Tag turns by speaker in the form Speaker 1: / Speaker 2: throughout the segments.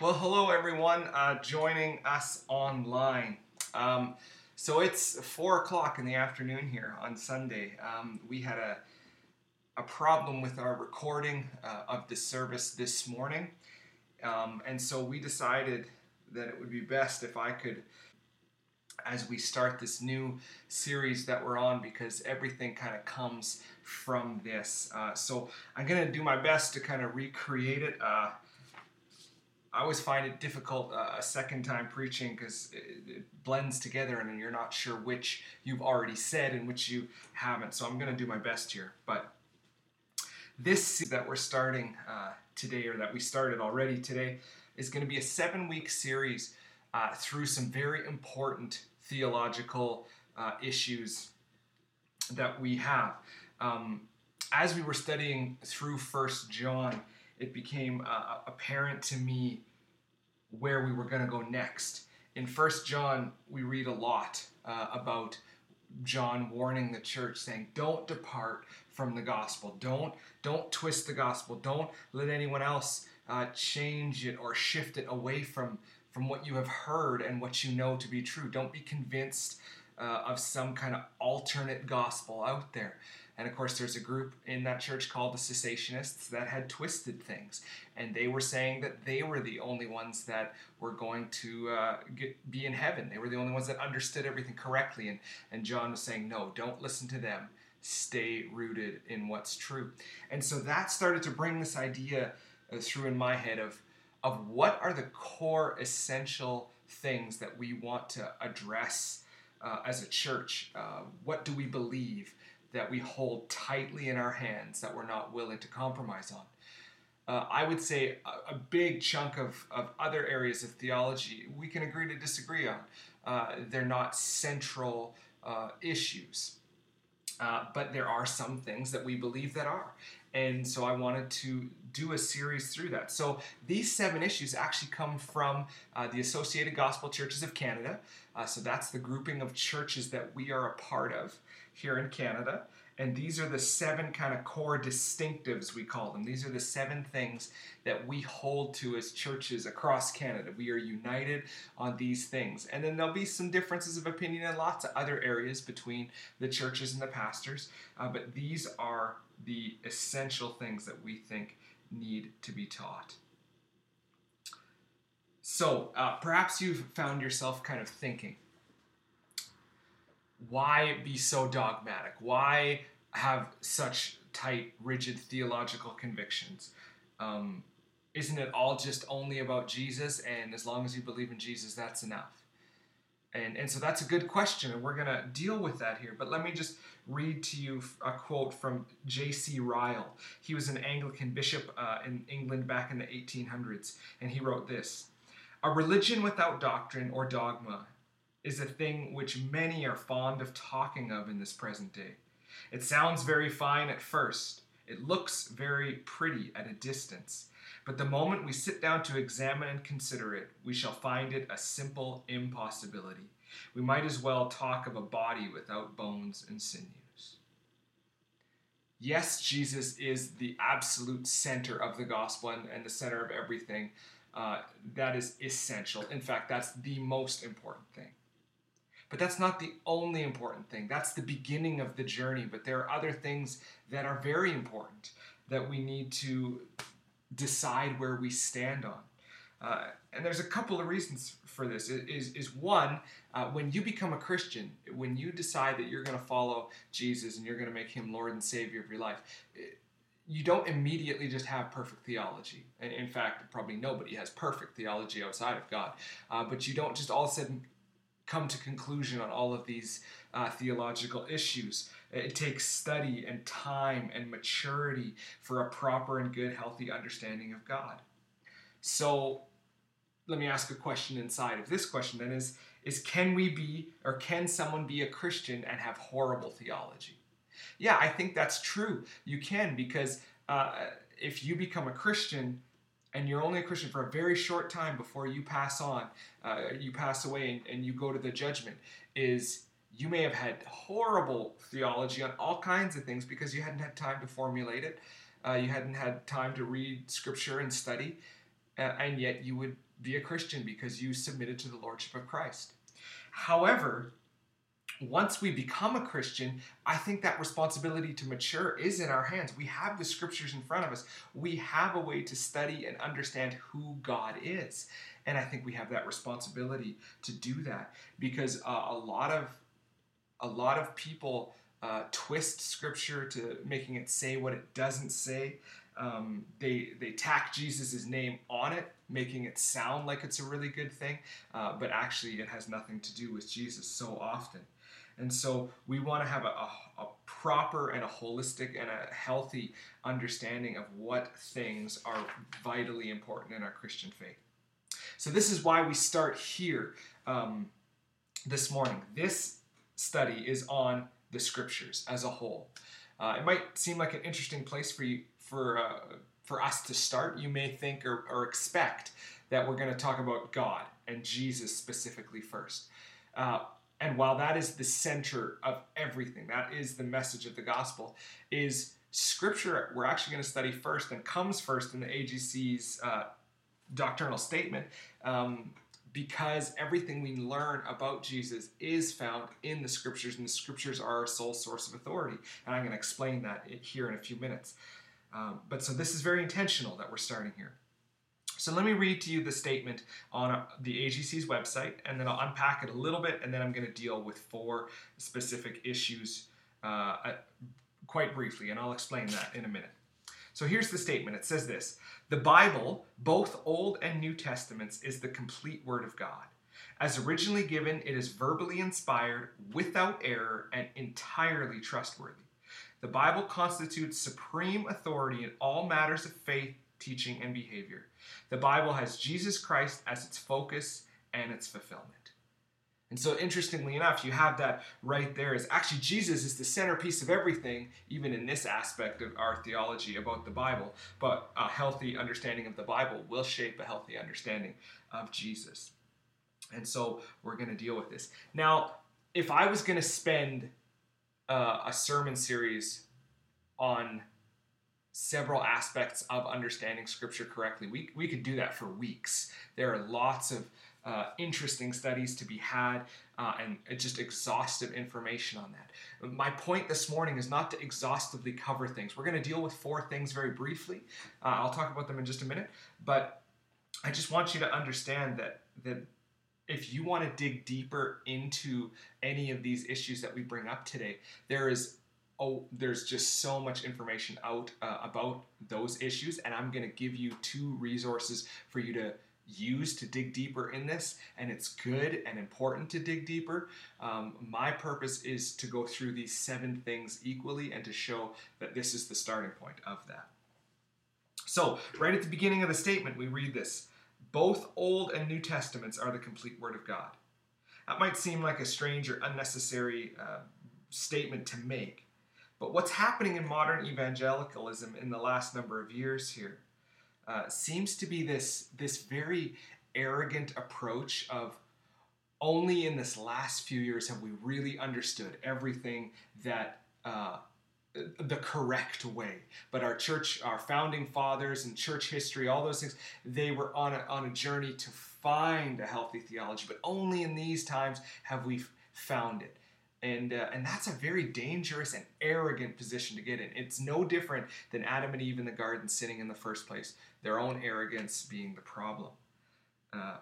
Speaker 1: Well, hello everyone uh, joining us online. Um, so it's four o'clock in the afternoon here on Sunday. Um, we had a a problem with our recording uh, of the service this morning, um, and so we decided that it would be best if I could, as we start this new series that we're on, because everything kind of comes from this. Uh, so I'm going to do my best to kind of recreate it. I always find it difficult uh, a second time preaching because it, it, blends together and you're not sure which you've already said and which you haven't. So I'm going to do my best here. But this that we're starting uh, today, or that we started already today, is going to be a seven week series uh, through some very important theological uh, issues that we have. Um, as we were studying through First John, it became uh, apparent to me where we were going to go next. In First John, we read a lot uh, about John warning the church, saying, "Don't depart from the gospel. Don't don't twist the gospel. Don't let anyone else uh, change it or shift it away from from what you have heard and what you know to be true. Don't be convinced uh, of some kind of alternate gospel out there." And of course, there's a group in that church called the cessationists that had twisted things. And they were saying that they were the only ones that were going to uh, get, be in heaven. They were the only ones that understood everything correctly. And, and John was saying, no, don't listen to them. Stay rooted in what's true. And so that started to bring this idea uh, through in my head of, of what are the core essential things that we want to address uh, as a church. Uh, what do we believe? That we hold tightly in our hands that we're not willing to compromise on. Uh, I would say a, a, big chunk of, of other areas of theology we can agree to disagree on. Uh, they're not central uh, issues. Uh, but there are some things that we believe that are. And so I wanted to do a series through that. So these seven issues actually come from uh, the Associated Gospel Churches of Canada. Uh, so that's the grouping of churches that we are a part of here in Canada. And these are the seven kind of core distinctives, we call them. These are the seven things that we hold to as churches across Canada. We are united on these things. And then there'll be some differences of opinion in lots of other areas between the churches and the pastors. Uh, but these are the essential things that we think need to be taught. So uh, perhaps you've found yourself kind of thinking, why be so dogmatic? Why have such tight, rigid theological convictions? Um, isn't it all just only about Jesus? And as long as you believe in Jesus, that's enough. And, and so that's a good question, and we're going to deal with that here. But let me just read to you a quote from J.C. Ryle. He was an Anglican bishop uh, in England back in the 1800s, and he wrote this A religion without doctrine or dogma is a thing which many are fond of talking of in this present day. It sounds very fine at first, it looks very pretty at a distance, but the moment we sit down to examine and consider it, we shall find it a simple impossibility. We might as well talk of a body without bones and sinews. Yes, Jesus is the absolute center of the gospel and, and the center of everything. Uh, that is essential. In fact, that's the most important thing. But that's not the only important thing. That's the beginning of the journey. But there are other things that are very important that we need to decide where we stand on. Uh, and there's a couple of reasons for this. Is, is one, uh, when you become a Christian, when you decide that you're going to follow Jesus and you're going to make him Lord and Savior of your life, you don't immediately just have perfect theology. In fact, probably nobody has perfect theology outside of God. Uh, but you don't just all of a sudden come to conclusion on all of these uh, theological issues. It takes study and time and maturity for a proper and good, healthy understanding of God. So, let me ask a question inside of this question then is is can we be or can someone be a Christian and have horrible theology? Yeah, I think that's true. You can because uh, if you become a Christian and you're only a Christian for a very short time before you pass on, uh, you pass away and, and you go to the judgment, is you may have had horrible theology on all kinds of things because you hadn't had time to formulate it. Uh, you hadn't had time to read scripture and study, uh, and yet you would be a Christian because you submitted to the Lordship of Christ. However, once we become a Christian, I think that responsibility to mature is in our hands. We have the scriptures in front of us. We have a way to study and understand who God is. And I think we have that responsibility to do that because uh, a lot of a lot of people uh, twist scripture to making it say what it doesn't say. Um, they they tack Jesus' name on it, making it sound like it's a really good thing, uh, but actually it has nothing to do with Jesus so often. And so we want to have a, a, a, proper and a holistic and a healthy understanding of what things are vitally important in our Christian faith. So this is why we start here um, this morning. This study is on the scriptures as a whole. Uh, it might seem like an interesting place for you for uh, for us to start. You may think or, or expect that we're going to talk about God and Jesus specifically first. Uh, and while that is the center of everything, that is the message of the gospel, is scripture we're actually going to study first and comes first in the AGC's uh, doctrinal statement um, because everything we learn about Jesus is found in the scriptures, and the scriptures are our sole source of authority. And I'm going to explain that here in a few minutes. Um, but so this is very intentional that we're starting here. So let me read to you the statement on uh, the AGC's website, and then I'll unpack it a little bit, and then I'm going to deal with four specific issues uh, quite briefly, and I'll explain that in a minute. So here's the statement it says this The Bible, both Old and New Testaments, is the complete Word of God. As originally given, it is verbally inspired, without error, and entirely trustworthy. The Bible constitutes supreme authority in all matters of faith, teaching, and behavior. The Bible has Jesus Christ as its focus and its fulfillment. And so, interestingly enough, you have that right there. Is actually Jesus is the centerpiece of everything, even in this aspect of our theology about the Bible. But a healthy understanding of the Bible will shape a healthy understanding of Jesus. And so, we're going to deal with this. Now, if I was going to spend uh, a sermon series on several aspects of understanding scripture correctly. We, we could do that for weeks. There are lots of uh, interesting studies to be had uh, and just exhaustive information on that. My point this morning is not to exhaustively cover things. We're going to deal with four things very briefly. Uh, I'll talk about them in just a minute, but I just want you to understand that that if you want to dig deeper into any of these issues that we bring up today, there is oh, there's just so much information out uh, about those issues, and I'm going to give you two resources for you to use to dig deeper in this, and it's good and important to dig deeper. Um, my purpose is to go through these seven things equally and to show that this is the starting point of that. So, right at the beginning of the statement, we read this Both Old and New Testaments are the complete Word of God. That might seem like a strange or unnecessary uh, statement to make, but what's happening in modern evangelicalism in the last number of years here uh, seems to be this, this very arrogant approach of only in this last few years have we really understood everything that uh, the correct way. But our church, our founding fathers and church history, all those things, they were on a, on a journey to find a healthy theology. But only in these times have we found it and uh, and that's a very dangerous and arrogant position to get in. It's no different than Adam and Eve in the garden sinning in the first place, their own arrogance being the problem. Uh,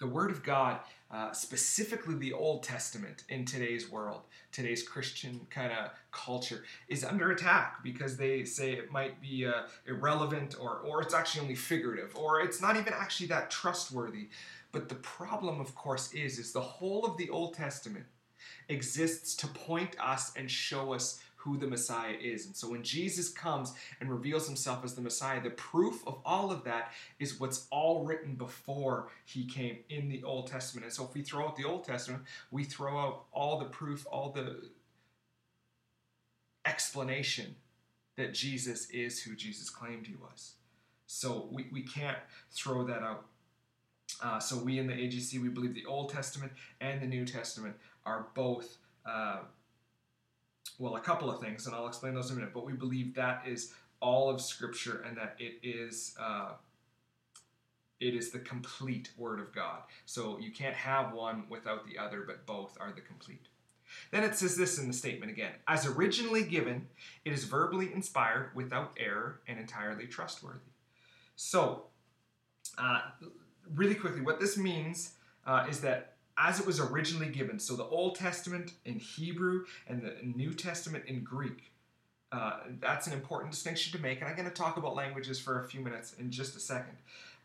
Speaker 1: the Word of God, uh, specifically the Old Testament in today's world, today's Christian kind of culture, is under attack because they say it might be uh, irrelevant or, or it's actually only figurative or it's not even actually that trustworthy. But the problem, of course, is, is the whole of the Old Testament exists to point us and show us who the Messiah is. And so when Jesus comes and reveals himself as the Messiah, the proof of all of that is what's all written before he came in the Old Testament. And so if we throw out the Old Testament, we throw out all the proof, all the explanation that Jesus is who Jesus claimed he was. So we, we can't throw that out. Uh, so we in the AGC, we believe the Old Testament and the New Testament are both, uh, well, a couple of things, and I'll explain those in a minute. But we believe that is all of Scripture and that it is uh, it is the complete Word of God. So you can't have one without the other, but both are the complete. Then it says this in the statement again As originally given, it is verbally inspired, without error, and entirely trustworthy. So, uh, really quickly, what this means uh, is that as it was originally given, so the Old Testament in Hebrew and the New Testament in Greek, uh, that's an important distinction to make, and I'm going to talk about languages for a few minutes in just a second.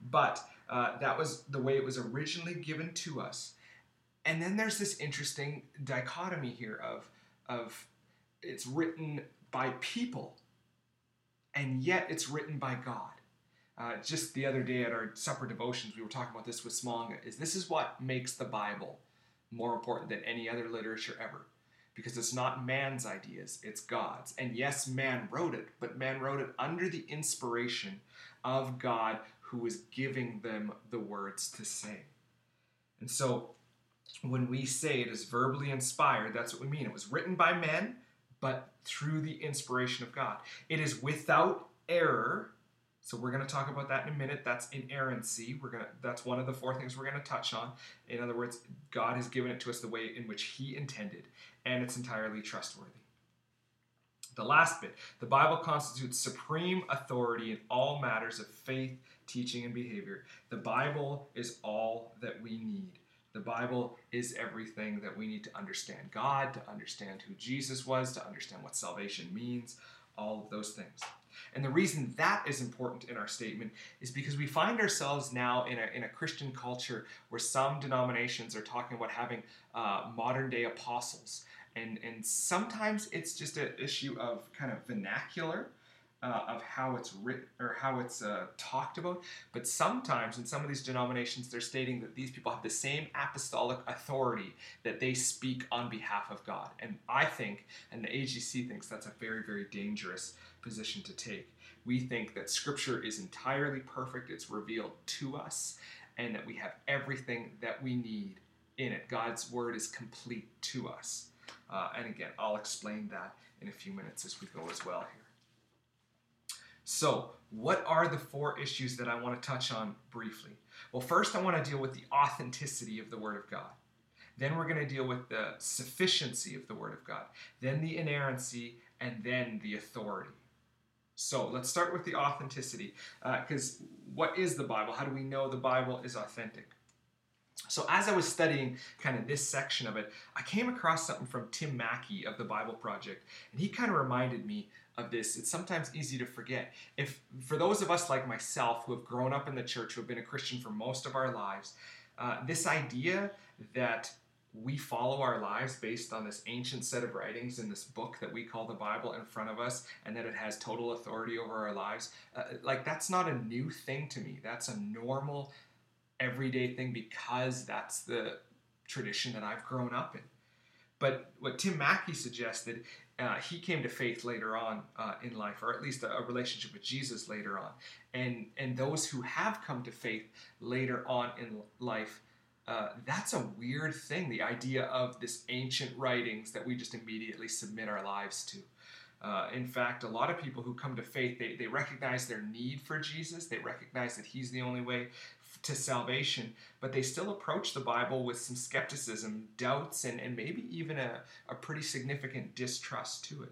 Speaker 1: But uh, that was the way it was originally given to us. And then there's this interesting dichotomy here of, of it's written by people, and yet it's written by God. Uh, just the other day at our supper devotions, we were talking about this with Smonga. Is this is what makes the Bible more important than any other literature ever? Because it's not man's ideas, it's God's. And yes, man wrote it, but man wrote it under the inspiration of God who was giving them the words to say. And so when we say it is verbally inspired, that's what we mean. It was written by men, but through the inspiration of God. It is without error so we're going to talk about that in a minute. That's inerrancy. We're going to that's one of the four things we're going to touch on. In other words, God has given it to us the way in which he intended, and it's entirely trustworthy. The last bit, the Bible constitutes supreme authority in all matters of faith, teaching, and behavior. The Bible is all that we need. The Bible is everything that we need to understand God, to understand who Jesus was, to understand what salvation means, all of those things. And the reason that is important in our statement is because we find ourselves now in a, in a Christian culture where some denominations are talking about having uh, modern day apostles. And, and sometimes it's just an issue of kind of vernacular uh, of how it's written or how it's uh, talked about. But sometimes in some of these denominations, they're stating that these people have the same apostolic authority that they speak on behalf of God. And I think, and the AGC thinks, that's a very, very dangerous position to take. We think that Scripture is entirely perfect, it's revealed to us, and that we have everything that we need in it. God's Word is complete to us. Uh, and again, I'll explain that in a few minutes as we go as well here. So, what are the four issues that I want to touch on briefly? Well, first, I want to deal with the authenticity of the Word of God. Then, we're going to deal with the sufficiency of the Word of God. Then, the inerrancy, and then the authority. So, let's start with the authenticity. Because uh, what is the Bible? How do we know the Bible is authentic? So, as I was studying kind of this section of it, I came across something from Tim Mackie of the Bible Project, and he kind of reminded me of this. It's sometimes easy to forget. If for those of us like myself who have grown up in the church, who have been a Christian for most of our lives, uh, this idea that we follow our lives based on this ancient set of writings in this book that we call the Bible in front of us, and that it has total authority over our lives, uh, like that's not a new thing to me. That's a normal, everyday thing because that's the tradition that I've grown up in. But what Tim Mackie suggested uh, he came to faith later on uh, in life, or at least a, a, relationship with Jesus later on. And and those who have come to faith later on in life, uh, that's a weird thing. The idea of this ancient writings that we just immediately submit our lives to. Uh, in fact, a lot of people who come to faith, they, they recognize their need for Jesus. They recognize that He's the only way to salvation, but they still approach the Bible with some skepticism, doubts, and, and maybe even a, a pretty significant distrust to it.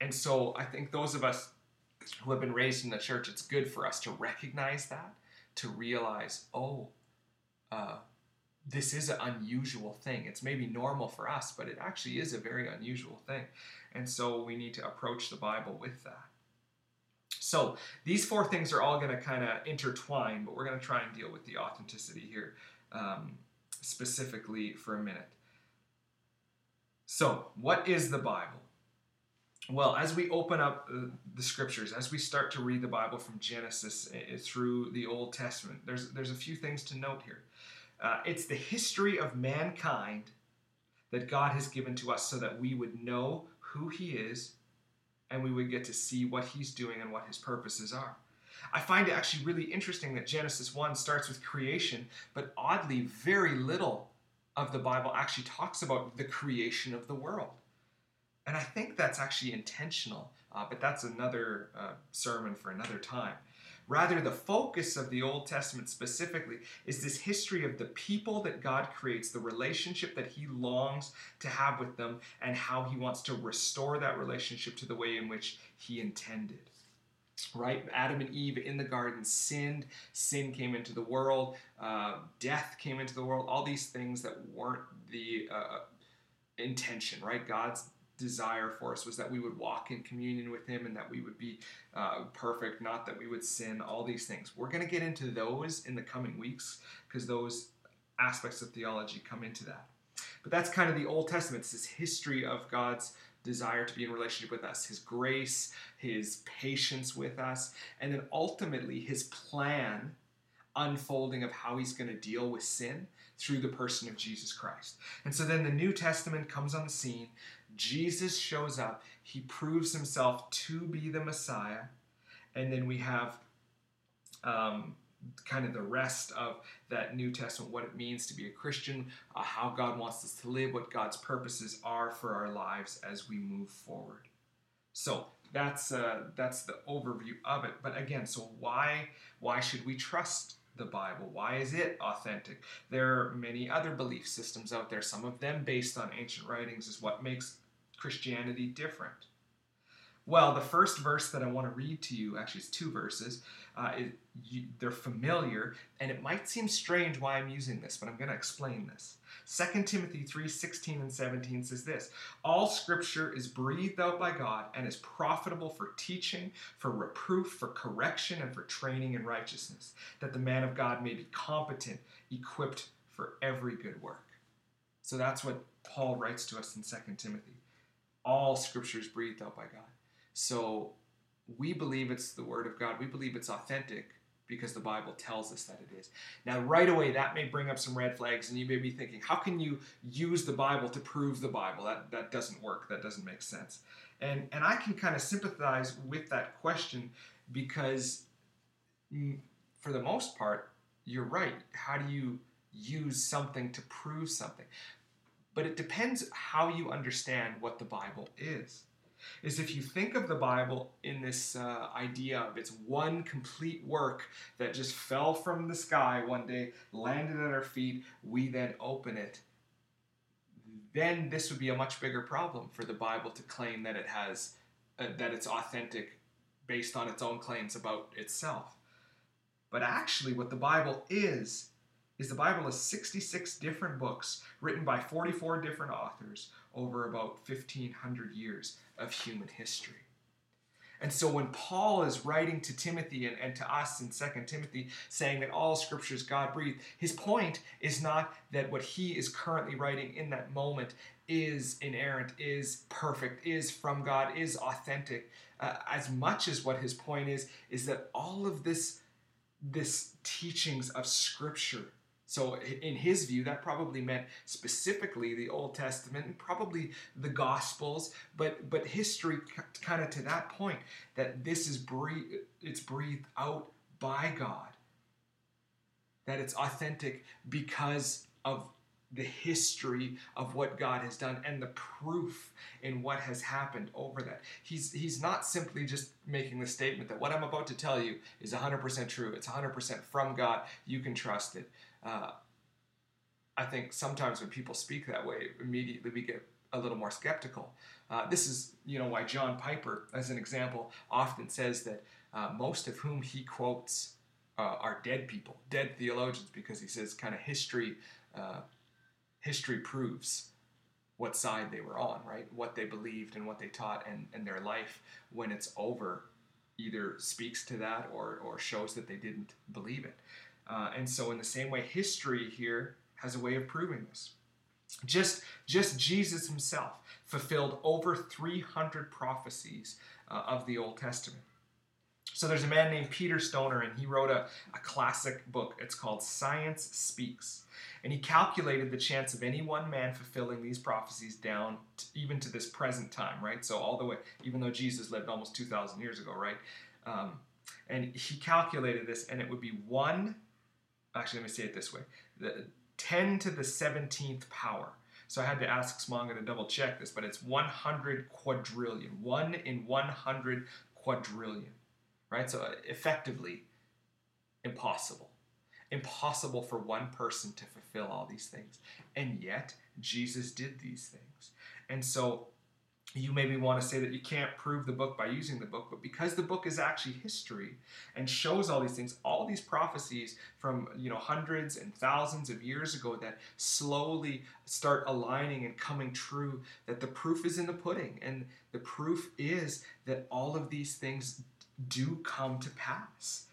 Speaker 1: And so I think those of us who have been raised in the church, it's good for us to recognize that, to realize, oh, uh, this is an unusual thing. It's maybe normal for us, but it actually is a very unusual thing. And so we need to approach the Bible with that. So these four things are all going to kind of intertwine, but we're going to try and deal with the authenticity here um, specifically for a minute. So, what is the Bible? Well, as we open up uh, the scriptures, as we start to read the Bible from Genesis uh, through the Old Testament, there's, there's a few things to note here. Uh, it's the history of mankind that God has given to us so that we would know who He is and we would get to see what he's doing and what his purposes are. I find it actually really interesting that Genesis 1 starts with creation, but oddly, very little of the Bible actually talks about the creation of the world. And I think that's actually intentional Uh, but that's another uh, sermon for another time. Rather, the focus of the Old Testament specifically is this history of the people that God creates, the relationship that He longs to have with them, and how He wants to restore that relationship to the way in which He intended. Right? Adam and Eve in the garden sinned, sin came into the world, uh, death came into the world, all these things that weren't the uh, intention, right? God's desire for us was that we would walk in communion with Him and that we would be uh, perfect, not that we would sin, all these things. We're going to get into those in the coming weeks because those aspects of theology come into that. But that's kind of the Old Testament. It's this history of God's desire to be in relationship with us, His grace, His patience with us, and then ultimately His plan unfolding of how He's going to deal with sin through the person of Jesus Christ. And so then the New Testament comes on the scene Jesus shows up, he proves himself to be the Messiah, and then we have um, kind of the rest of that New Testament, what it means to be a Christian, uh, how God wants us to live, what God's purposes are for our lives as we move forward. So that's uh, that's the overview of it. But again, so why why should we trust the Bible? Why is it authentic? There are many other belief systems out there. Some of them based on ancient writings is what makes Christianity different? Well, the first verse that I want to read to you, actually, it's two verses. Uh, it, you, they're familiar, and it might seem strange why I'm using this, but I'm going to explain this. 2 Timothy 3 16 and 17 says this All scripture is breathed out by God and is profitable for teaching, for reproof, for correction, and for training in righteousness, that the man of God may be competent, equipped for every good work. So that's what Paul writes to us in 2 Timothy all scripture is breathed out by God. So we believe it's the word of God. We believe it's authentic because the Bible tells us that it is. Now, right away, that may bring up some red flags, and you may be thinking, how can you use the Bible to prove the Bible? That, that doesn't work. That doesn't make sense. And, and I can kind of sympathize with that question because, mm, for the most part, you're right. How do you use something to prove something? But it depends how you understand what the Bible is. Is if you think of the Bible in this uh, idea of it's one complete work that just fell from the sky one day, landed at our feet, we then open it, then this would be a much bigger problem for the Bible to claim that it has, uh, that it's authentic based on its own claims about itself. But actually, what the Bible is, is the Bible is 66 different books written by 44 different authors over about 1500 years of human history. And so when Paul is writing to Timothy and, and, to us in 2 Timothy saying that all scripture is God breathed, his point is not that what he is currently writing in that moment is inerrant, is perfect, is from God, is authentic. Uh, as much as what his point is, is that all of this, this teachings of scripture so, in his view, that probably meant specifically the Old Testament and probably the Gospels, but but history kind of to that point that this is breathed, it's breathed out by God, that it's authentic because of the history of what God has done and the proof in what has happened over that. He's he's not simply just making the statement that what I'm about to tell you is 100% true. It's 100% from God. You can trust it uh, I think sometimes when people speak that way, immediately we get a little more skeptical. Uh, this is, you know, why John Piper, as an example, often says that uh, most of whom he quotes uh, are dead people, dead theologians, because he says kind of history, uh, history proves what side they were on, right? What they believed and what they taught, and, and their life when it's over either speaks to that or, or shows that they didn't believe it. Uh, and so, in the same way, history here has a way of proving this. Just, just Jesus himself fulfilled over 300 prophecies uh, of the Old Testament. So there's a man named Peter Stoner, and he wrote a, a classic book. It's called Science Speaks. And he calculated the chance of any one man fulfilling these prophecies down to, even to this present time, right? So all the way, even though Jesus lived almost 2,000 years ago, right? Um, and he calculated this, and it would be one actually, let me say it this way the 10 to the 17th power. So I had to ask Smonga to double check this, but it's 100 quadrillion. One in 100 quadrillion, right? So uh, effectively, impossible. Impossible for one person to fulfill all these things. And yet, Jesus did these things. And so you maybe want to say that you can't prove the book by using the book, but because the book is actually history and shows all these things, all these prophecies from you know hundreds and thousands of years ago that slowly start aligning and coming true, that the proof is in the pudding, and the proof is that all of these things do come to pass.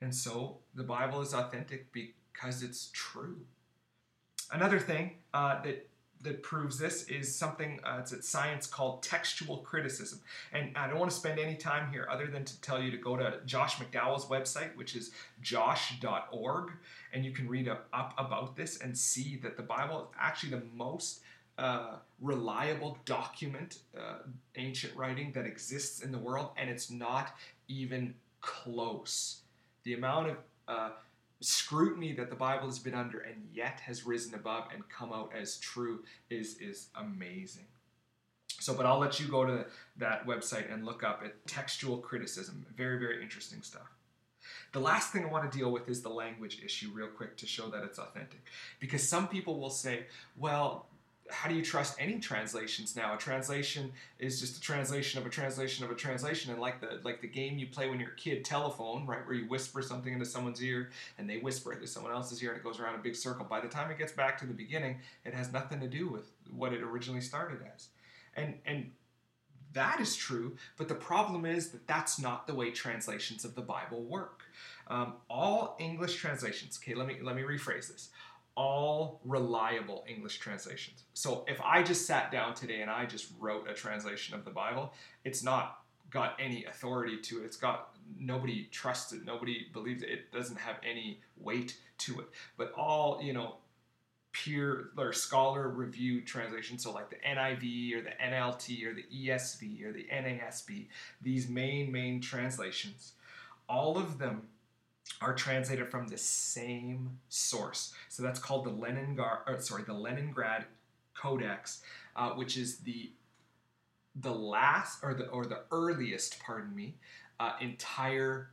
Speaker 1: And so the Bible is authentic because it's true. Another thing uh, that that proves this is something uh, it's science called textual criticism. And i don't want to spend any time here other than to tell you to go to josh mcdowell's website which is josh.org and you can read up, up about this and see that the bible is actually the most uh, reliable document uh, ancient writing that exists in the world and it's not even close. The amount of uh, scrutiny that the Bible has been under and yet has risen above and come out as true is, is amazing. So, but I'll let you go to that website and look up at textual criticism. Very, very interesting stuff. The last thing I want to deal with is the language issue, real quick, to show that it's authentic. Because some people will say, well, how do you trust any translations now? A translation is just a translation of a translation of a translation, and like the like the game you play when you're a kid, telephone, right, where you whisper something into someone's ear and they whisper it to someone else's ear, and it goes around a big circle. By the time it gets back to the beginning, it has nothing to do with what it originally started as, and and that is true. But the problem is that that's not the way translations of the Bible work. Um, all English translations. Okay, let me let me rephrase this all reliable English translations. So if I just sat down today and I just wrote a translation of the Bible, it's not got any authority to it. It's got nobody trusts it, nobody believes it. It doesn't have any weight to it. But all, you know, peer or scholar reviewed translations, so like the NIV or the NLT or the ESV or the NASB, these main main translations, all of them are translated from the same source. So that's called the Leningrad, or sorry, the Leningrad Codex, uh, which is the the last or the or the earliest, pardon me, uh, entire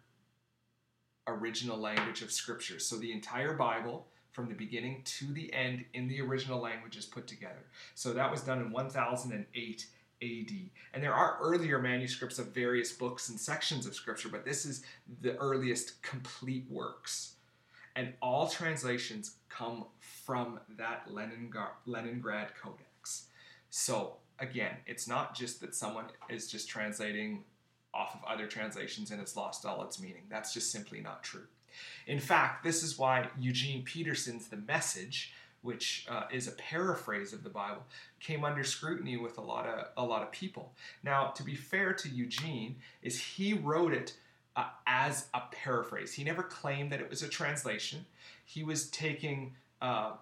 Speaker 1: original language of Scripture. So the entire Bible from the beginning to the end in the original language is put together. So that was done in 1008 AD. And there are earlier manuscripts of various books and sections of Scripture, but this is the earliest complete works. And all translations come from that Leningrad, Codex. So, again, it's not just that someone is just translating off of other translations and it's lost all its meaning. That's just simply not true. In fact, this is why Eugene Peterson's The Message which uh, is a paraphrase of the Bible, came under scrutiny with a lot of a lot of people. Now, to be fair to Eugene, is he wrote it uh, as a paraphrase. He never claimed that it was a translation. He was taking uh,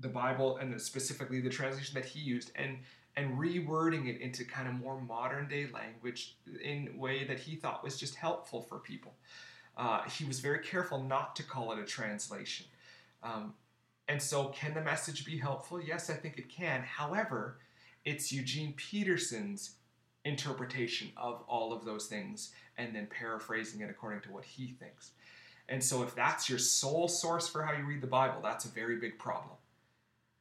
Speaker 1: the Bible and specifically the translation that he used and and rewording it into kind of more modern day language in way that he thought was just helpful for people. Uh, he was very careful not to call it a translation. Um, and so, can the message be helpful? Yes, I think it can. However, it's Eugene Peterson's interpretation of all of those things and then paraphrasing it according to what he thinks. And so, if that's your sole source for how you read the Bible, that's a very big problem.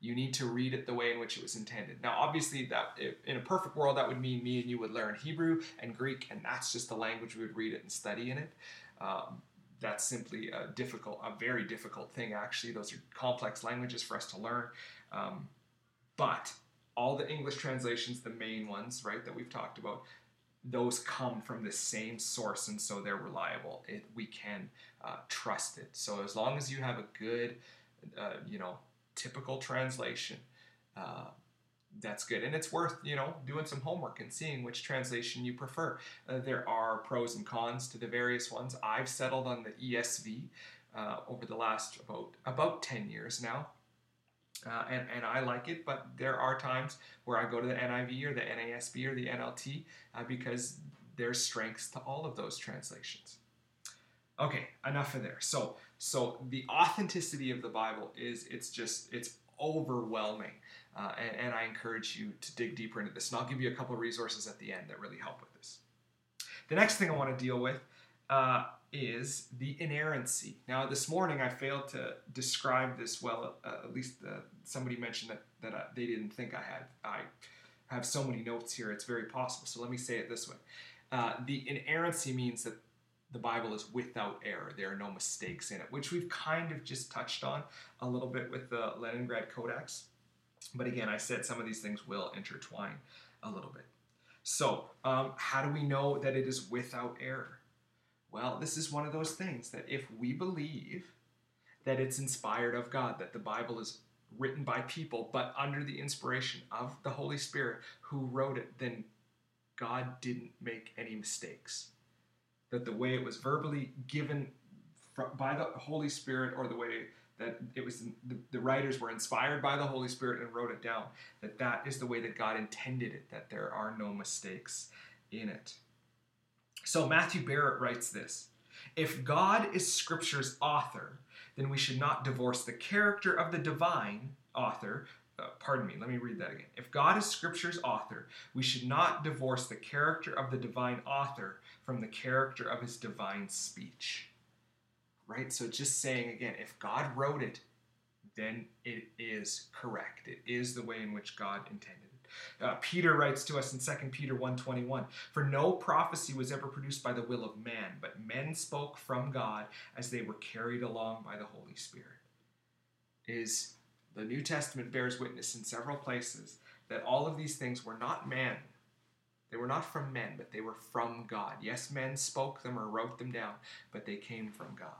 Speaker 1: You need to read it the way in which it was intended. Now, obviously, that in a perfect world, that would mean me and you would learn Hebrew and Greek, and that's just the language we would read it and study in it. Um, that's simply a difficult, a very difficult thing. Actually, those are complex languages for us to learn. Um, but all the English translations, the main ones, right, that we've talked about, those come from the same source, and so they're reliable. It, we can uh, trust it. So as long as you have a good, uh, you know, typical translation, uh, that's good and it's worth you know doing some homework and seeing which translation you prefer uh, there are pros and cons to the various ones i've settled on the esv uh, over the last about about 10 years now uh, and, and I like it, but there are times where I go to the NIV or the NASB or the NLT uh, because there's strengths to all of those translations. Okay, enough of there. So, so the authenticity of the Bible is it's just it's overwhelming. Uh, and, and I encourage you to dig deeper into this. And I'll give you a couple of resources at the end that really help with this. The next thing I want to deal with uh, is the inerrancy. Now, this morning I failed to describe this well. Uh, at least uh, somebody mentioned that that they didn't think I had. I have so many notes here; it's very possible. So let me say it this way: uh, the inerrancy means that the Bible is without error. There are no mistakes in it, which we've kind of just touched on a little bit with the Leningrad Codex. But again, I said some of these things will intertwine a little bit. So, um, how do we know that it is without error? Well, this is one of those things that if we believe that it's inspired of God, that the Bible is written by people, but under the inspiration of the Holy Spirit who wrote it, then God didn't make any mistakes. That the way it was verbally given by the Holy Spirit or the way that it was the, the, writers were inspired by the holy spirit and wrote it down that that is the way that god intended it that there are no mistakes in it. So matthew barrett writes this if god is scripture's author then we should not divorce the character of the divine author uh, pardon me let me read that again. If god is scripture's author we should not divorce the character of the divine author from the character of his divine speech right? So just saying again, if God wrote it, then it is correct. It is the way in which God intended it. Uh, Peter writes to us in 2 Peter 1:21, "For no prophecy was ever produced by the will of man, but men spoke from God as they were carried along by the Holy Spirit." Is the New Testament bears witness in several places that all of these things were not man. They were not from men, but they were from God. Yes, men spoke them or wrote them down, but they came from God.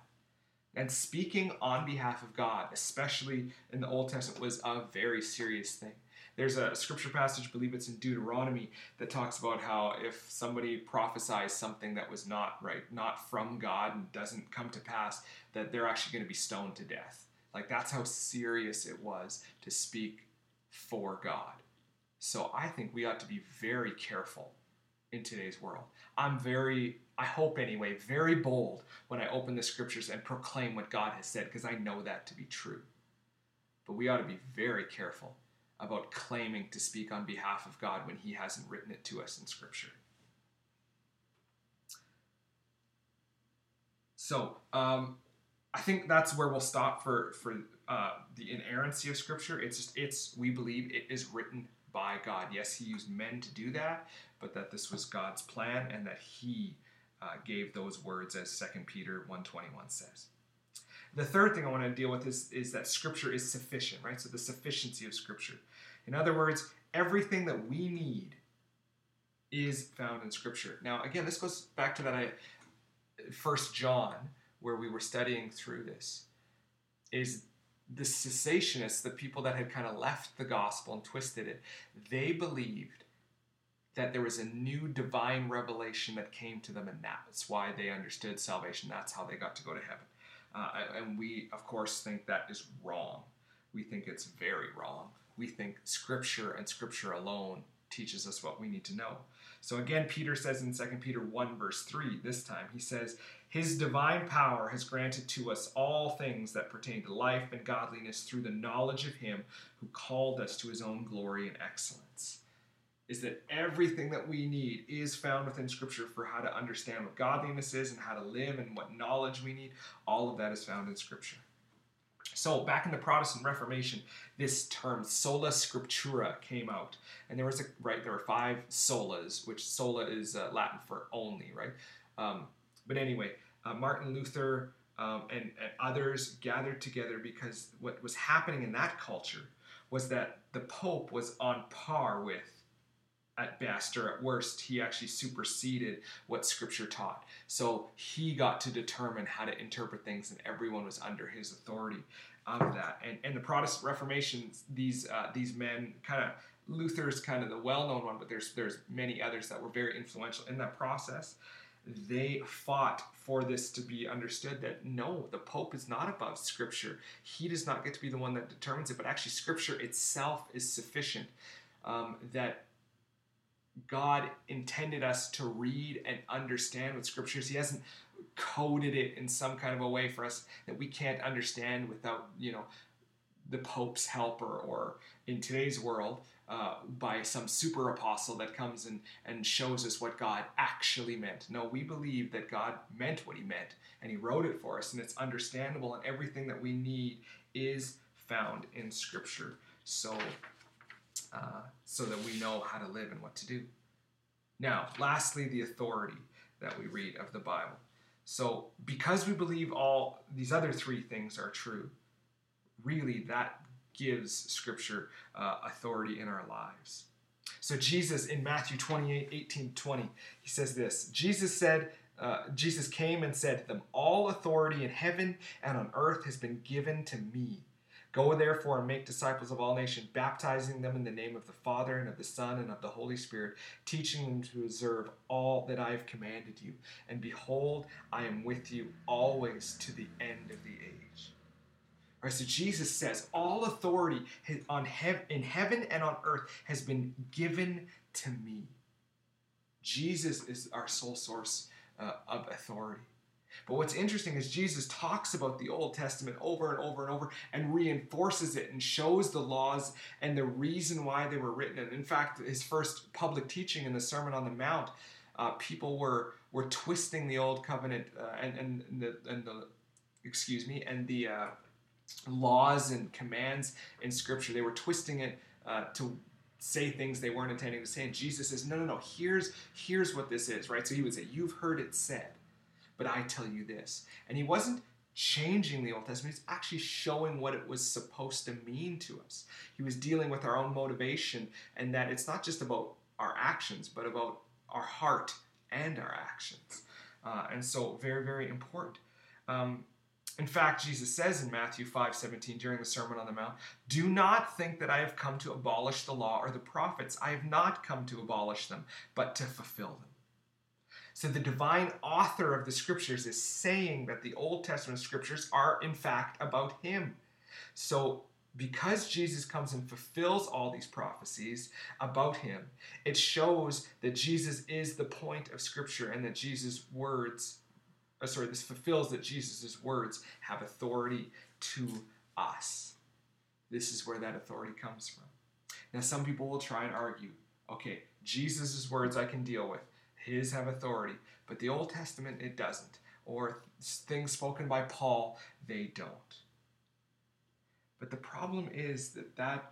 Speaker 1: And speaking on behalf of God, especially in the Old Testament, was a very serious thing. There's a scripture passage, I believe it's in Deuteronomy, that talks about how if somebody prophesies something that was not right, not from God, and doesn't come to pass, that they're actually going to be stoned to death. Like that's how serious it was to speak for God. So I think we ought to be very careful in today's world. I'm very, I hope anyway, very bold when I open the scriptures and proclaim what God has said because I know that to be true. But we ought to be very careful about claiming to speak on behalf of God when He hasn't written it to us in scripture. So, um, I think that's where we'll stop for for uh, the inerrancy of Scripture. It's just it's we believe it is written by God. Yes, He used men to do that, but that this was God's plan and that He uh, gave those words, as 2 Peter 1.21 says. The third thing I want to deal with is, is that Scripture is sufficient, right? So the sufficiency of Scripture. In other words, everything that we need is found in Scripture. Now, again, this goes back to that I, First John, where we were studying through this, is the cessationists, the people that had kind of left the gospel and twisted it, they believed that there was a new divine revelation that came to them, and that's why they understood salvation. That's how they got to go to heaven. Uh, and we, of course, think that is wrong. We think it's very wrong. We think Scripture and Scripture alone teaches us what we need to know. So again, Peter says in 2 Peter 1, verse 3, this time, he says, His divine power has granted to us all things that pertain to life and godliness through the knowledge of Him who called us to His own glory and excellence is that everything that we need is found within Scripture for how to understand what godliness is and how to live and what knowledge we need. All of that is found in Scripture. So, back in the Protestant Reformation, this term sola scriptura came out, and there was a right. There were five solas, which sola is uh, Latin for only, right? Um, but anyway, uh, Martin Luther um, and, and others gathered together because what was happening in that culture was that the Pope was on par with at best or at worst, he actually superseded what Scripture taught. So he got to determine how to interpret things, and everyone was under his authority of that. And, and the Protestant Reformation, these uh, these men, kind of Luther's kind of the well-known one, but there's there's many others that were very influential in that process. They fought for this to be understood that no, the Pope is not above Scripture. He does not get to be the one that determines it, but actually Scripture itself is sufficient. Um, that God intended us to read and understand with scriptures. He hasn't coded it in some kind of a way for us that we can't understand without, you know, the Pope's helper or in today's world uh, by some super apostle that comes and, and shows us what God actually meant. No, we believe that God meant what he meant and he wrote it for us and it's understandable and everything that we need is found in Scripture. So, uh, so that we know how to live and what to do. Now, lastly, the authority that we read of the Bible. So, because we believe all these other three things are true, really that gives Scripture uh, authority in our lives. So, Jesus in Matthew 28 18 20, he says this Jesus said, uh, Jesus came and said to them, All authority in heaven and on earth has been given to me. Go therefore and make disciples of all nations, baptizing them in the name of the Father and of the Son and of the Holy Spirit, teaching them to observe all that I have commanded you. And behold, I am with you always to the end of the age. All right, so Jesus says, all authority on in heaven and on earth has been given to me. Jesus is our sole source uh, of authority. But what's interesting is Jesus talks about the Old Testament over and over and over and reinforces it and shows the laws and the reason why they were written. And in fact, his first public teaching in the Sermon on the Mount, uh, people were were twisting the Old Covenant uh, and, and, the, and the excuse me and the uh, laws and commands in Scripture. They were twisting it uh, to say things they weren't intending to say. And Jesus says, no, no, no. Here's here's what this is, right? So he would say, "You've heard it said." But I tell you this. And he wasn't changing the Old Testament, he's actually showing what it was supposed to mean to us. He was dealing with our own motivation and that it's not just about our actions, but about our heart and our actions. Uh, and so, very, very important. Um, in fact, Jesus says in Matthew 5 17 during the Sermon on the Mount, Do not think that I have come to abolish the law or the prophets. I have not come to abolish them, but to fulfill them. So the divine author of the scriptures is saying that the Old Testament scriptures are, in fact, about him. So because Jesus comes and fulfills all these prophecies about him, it shows that Jesus is the point of Scripture and that Jesus' words, uh, sorry, this fulfills that Jesus' words have authority to us. This is where that authority comes from. Now, some people will try and argue okay, Jesus' words I can deal with. His have authority, but the Old Testament it doesn't. Or things spoken by Paul, they don't. But the problem is that, that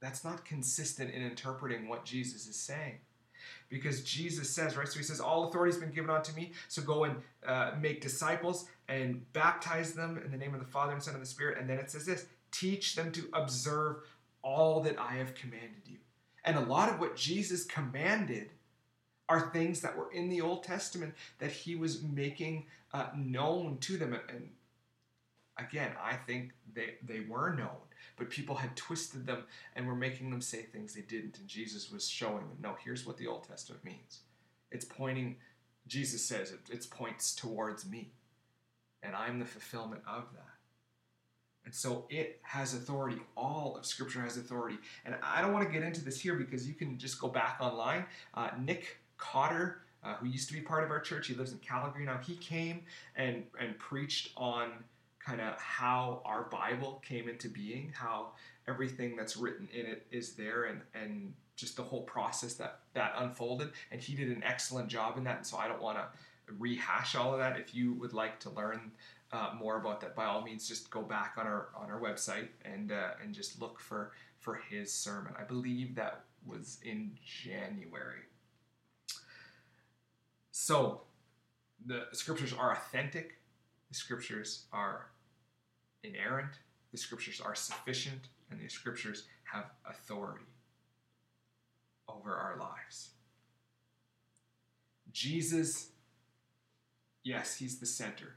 Speaker 1: that's not consistent in interpreting what Jesus is saying. Because Jesus says, right? So he says, All authority has been given unto me. So go and uh, make disciples and baptize them in the name of the Father and Son and the Spirit. And then it says this teach them to observe all that I have commanded you. And a lot of what Jesus commanded are things that were in the Old Testament that he was making uh, known to them. And again, I think they, they were known, but people had twisted them and were making them say things they didn't. And Jesus was showing them, no, here's what the Old Testament means. It's pointing, Jesus says it, it points towards me. And I'm the fulfillment of that. And so it has authority. All of Scripture has authority. And I don't want to get into this here because you can just go back online. Uh, Nick Cotter, uh, who used to be part of our church, he lives in Calgary now. He came and and preached on kind of how our Bible came into being, how everything that's written in it is there, and and just the whole process that that unfolded. And he did an excellent job in that. And so I don't want to rehash all of that. If you would like to learn uh, more about that, by all means, just go back on our on our website and uh, and just look for for his sermon. I believe that was in January. So, the scriptures are authentic, the scriptures are inerrant, the scriptures are sufficient, and the scriptures have authority over our lives. Jesus, yes, he's the center.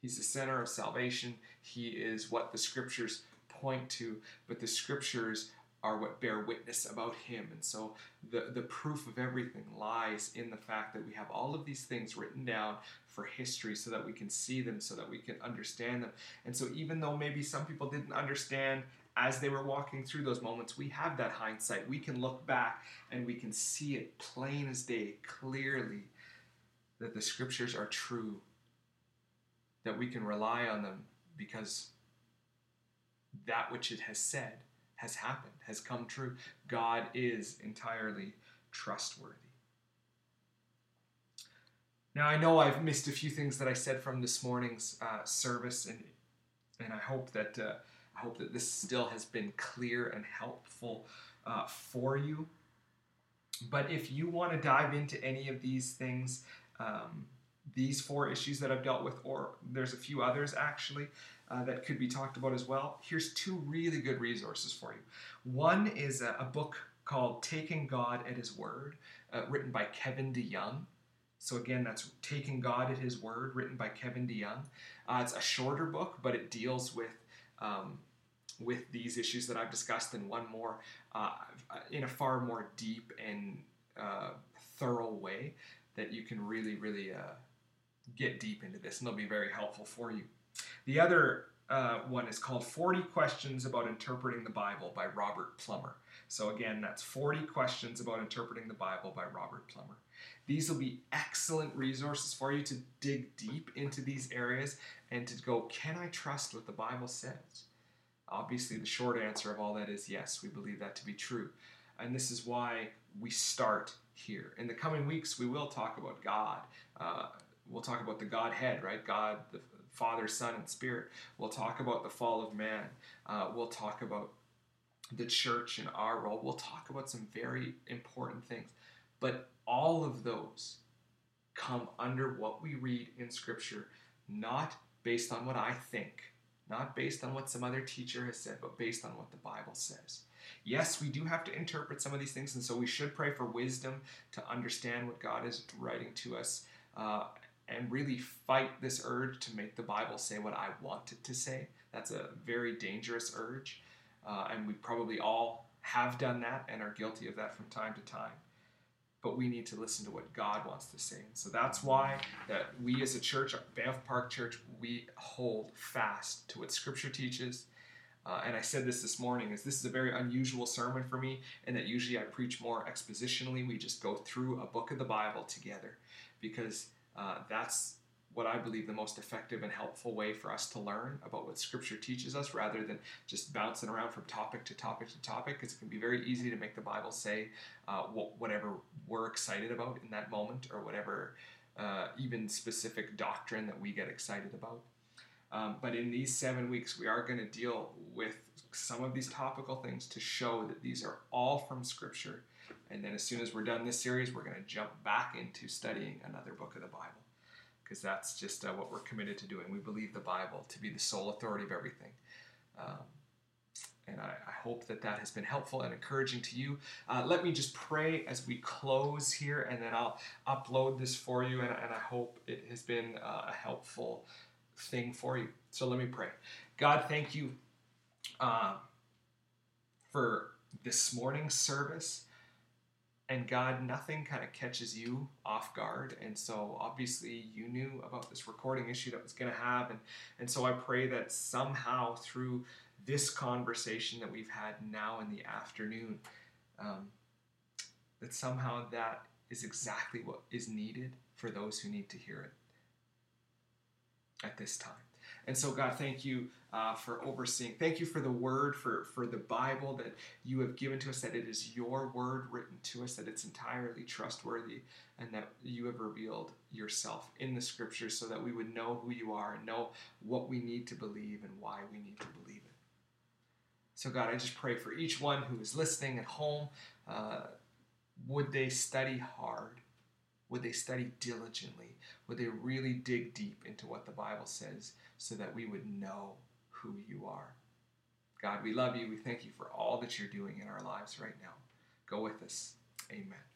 Speaker 1: He's the center of salvation. He is what the scriptures point to, but the scriptures are what bear witness about him. And so the, the proof of everything lies in the fact that we have all of these things written down for history so that we can see them, so that we can understand them. And so even though maybe some people didn't understand as they were walking through those moments, we have that hindsight. We can look back and we can see it plain as day, clearly, that the scriptures are true, that we can rely on them because that which it has said has happened, has come true. God is entirely trustworthy. Now, I know I've missed a few things that I said from this morning's uh, service, and and I hope that uh, I hope that this still has been clear and helpful uh, for you. But if you want to dive into any of these things, um, these four issues that I've dealt with, or there's a few others actually uh, that could be talked about as well, here's two really good resources for you. One is a, a book called Taking God at His Word, uh, written by Kevin DeYoung. So again, that's Taking God at His Word, written by Kevin DeYoung. Uh, it's a shorter book, but it deals with um, with these issues that I've discussed in one more, uh, in a far more deep and uh, thorough way that you can really, really uh, get deep into this, and they'll be very helpful for you. The other uh, one is called 40 Questions About Interpreting the Bible by Robert Plummer. So, again, that's 40 Questions About Interpreting the Bible by Robert Plummer. These will be excellent resources for you to dig deep into these areas and to go, can I trust what the Bible says? Obviously, the short answer of all that is yes, we believe that to be true. And this is why we start here. In the coming weeks, we will talk about God. Uh, we'll talk about the Godhead, right? God, the Father, Son, and Spirit. We'll talk about the fall of man. Uh, we'll talk about the church and our role. We'll talk about some very important things. But all of those come under what we read in Scripture, not based on what I think, not based on what some other teacher has said, but based on what the Bible says. Yes, we do have to interpret some of these things, and so we should pray for wisdom to understand what God is writing to us uh, and really fight this urge to make the Bible say what I want it to say. That's a very dangerous urge, uh, and we probably all have done that and are guilty of that from time to time but we need to listen to what God wants to say. So that's why that we as a church, Banff Park Church, we hold fast to what Scripture teaches. Uh, and I said this this morning is this is a very unusual sermon for me, and that usually I preach more expositionally. We just go through a book of the Bible together, because uh, that's what I believe the most effective and helpful way for us to learn about what Scripture teaches us rather than just bouncing around from topic to topic to topic, because it can be very easy to make the Bible say uh, whatever we're excited about in that moment or whatever uh, even specific doctrine that we get excited about. Um, but in these seven weeks, we are going to deal with some of these topical things to show that these are all from Scripture. And then as soon as we're done this series, we're going to jump back into studying another book of the Bible because that's just uh, what we're committed to doing. We believe the Bible to be the sole authority of everything. Um, and I, I, hope that that has been helpful and encouraging to you. Uh, let me just pray as we close here, and then I'll upload this for you, and, and I hope it has been uh, a helpful thing for you. So let me pray. God, thank you uh, for this morning's service. And God, nothing kind of catches you off guard. And so obviously you knew about this recording issue that was going to have. And, and so I pray that somehow through this conversation that we've had now in the afternoon, um, that somehow that is exactly what is needed for those who need to hear it at this time. And so, God, thank you uh, for overseeing. Thank you for the word, for, for the Bible that you have given to us, that it is your word written to us, that it's entirely trustworthy, and that you have revealed yourself in the scriptures so that we would know who you are and know what we need to believe and why we need to believe it. So, God, I just pray for each one who is listening at home. Uh, would they study hard? Would they study diligently? Would they really dig deep into what the Bible says so that we would know who you are? God, we love you. We thank you for all that you're doing in our lives right now. Go with us. Amen.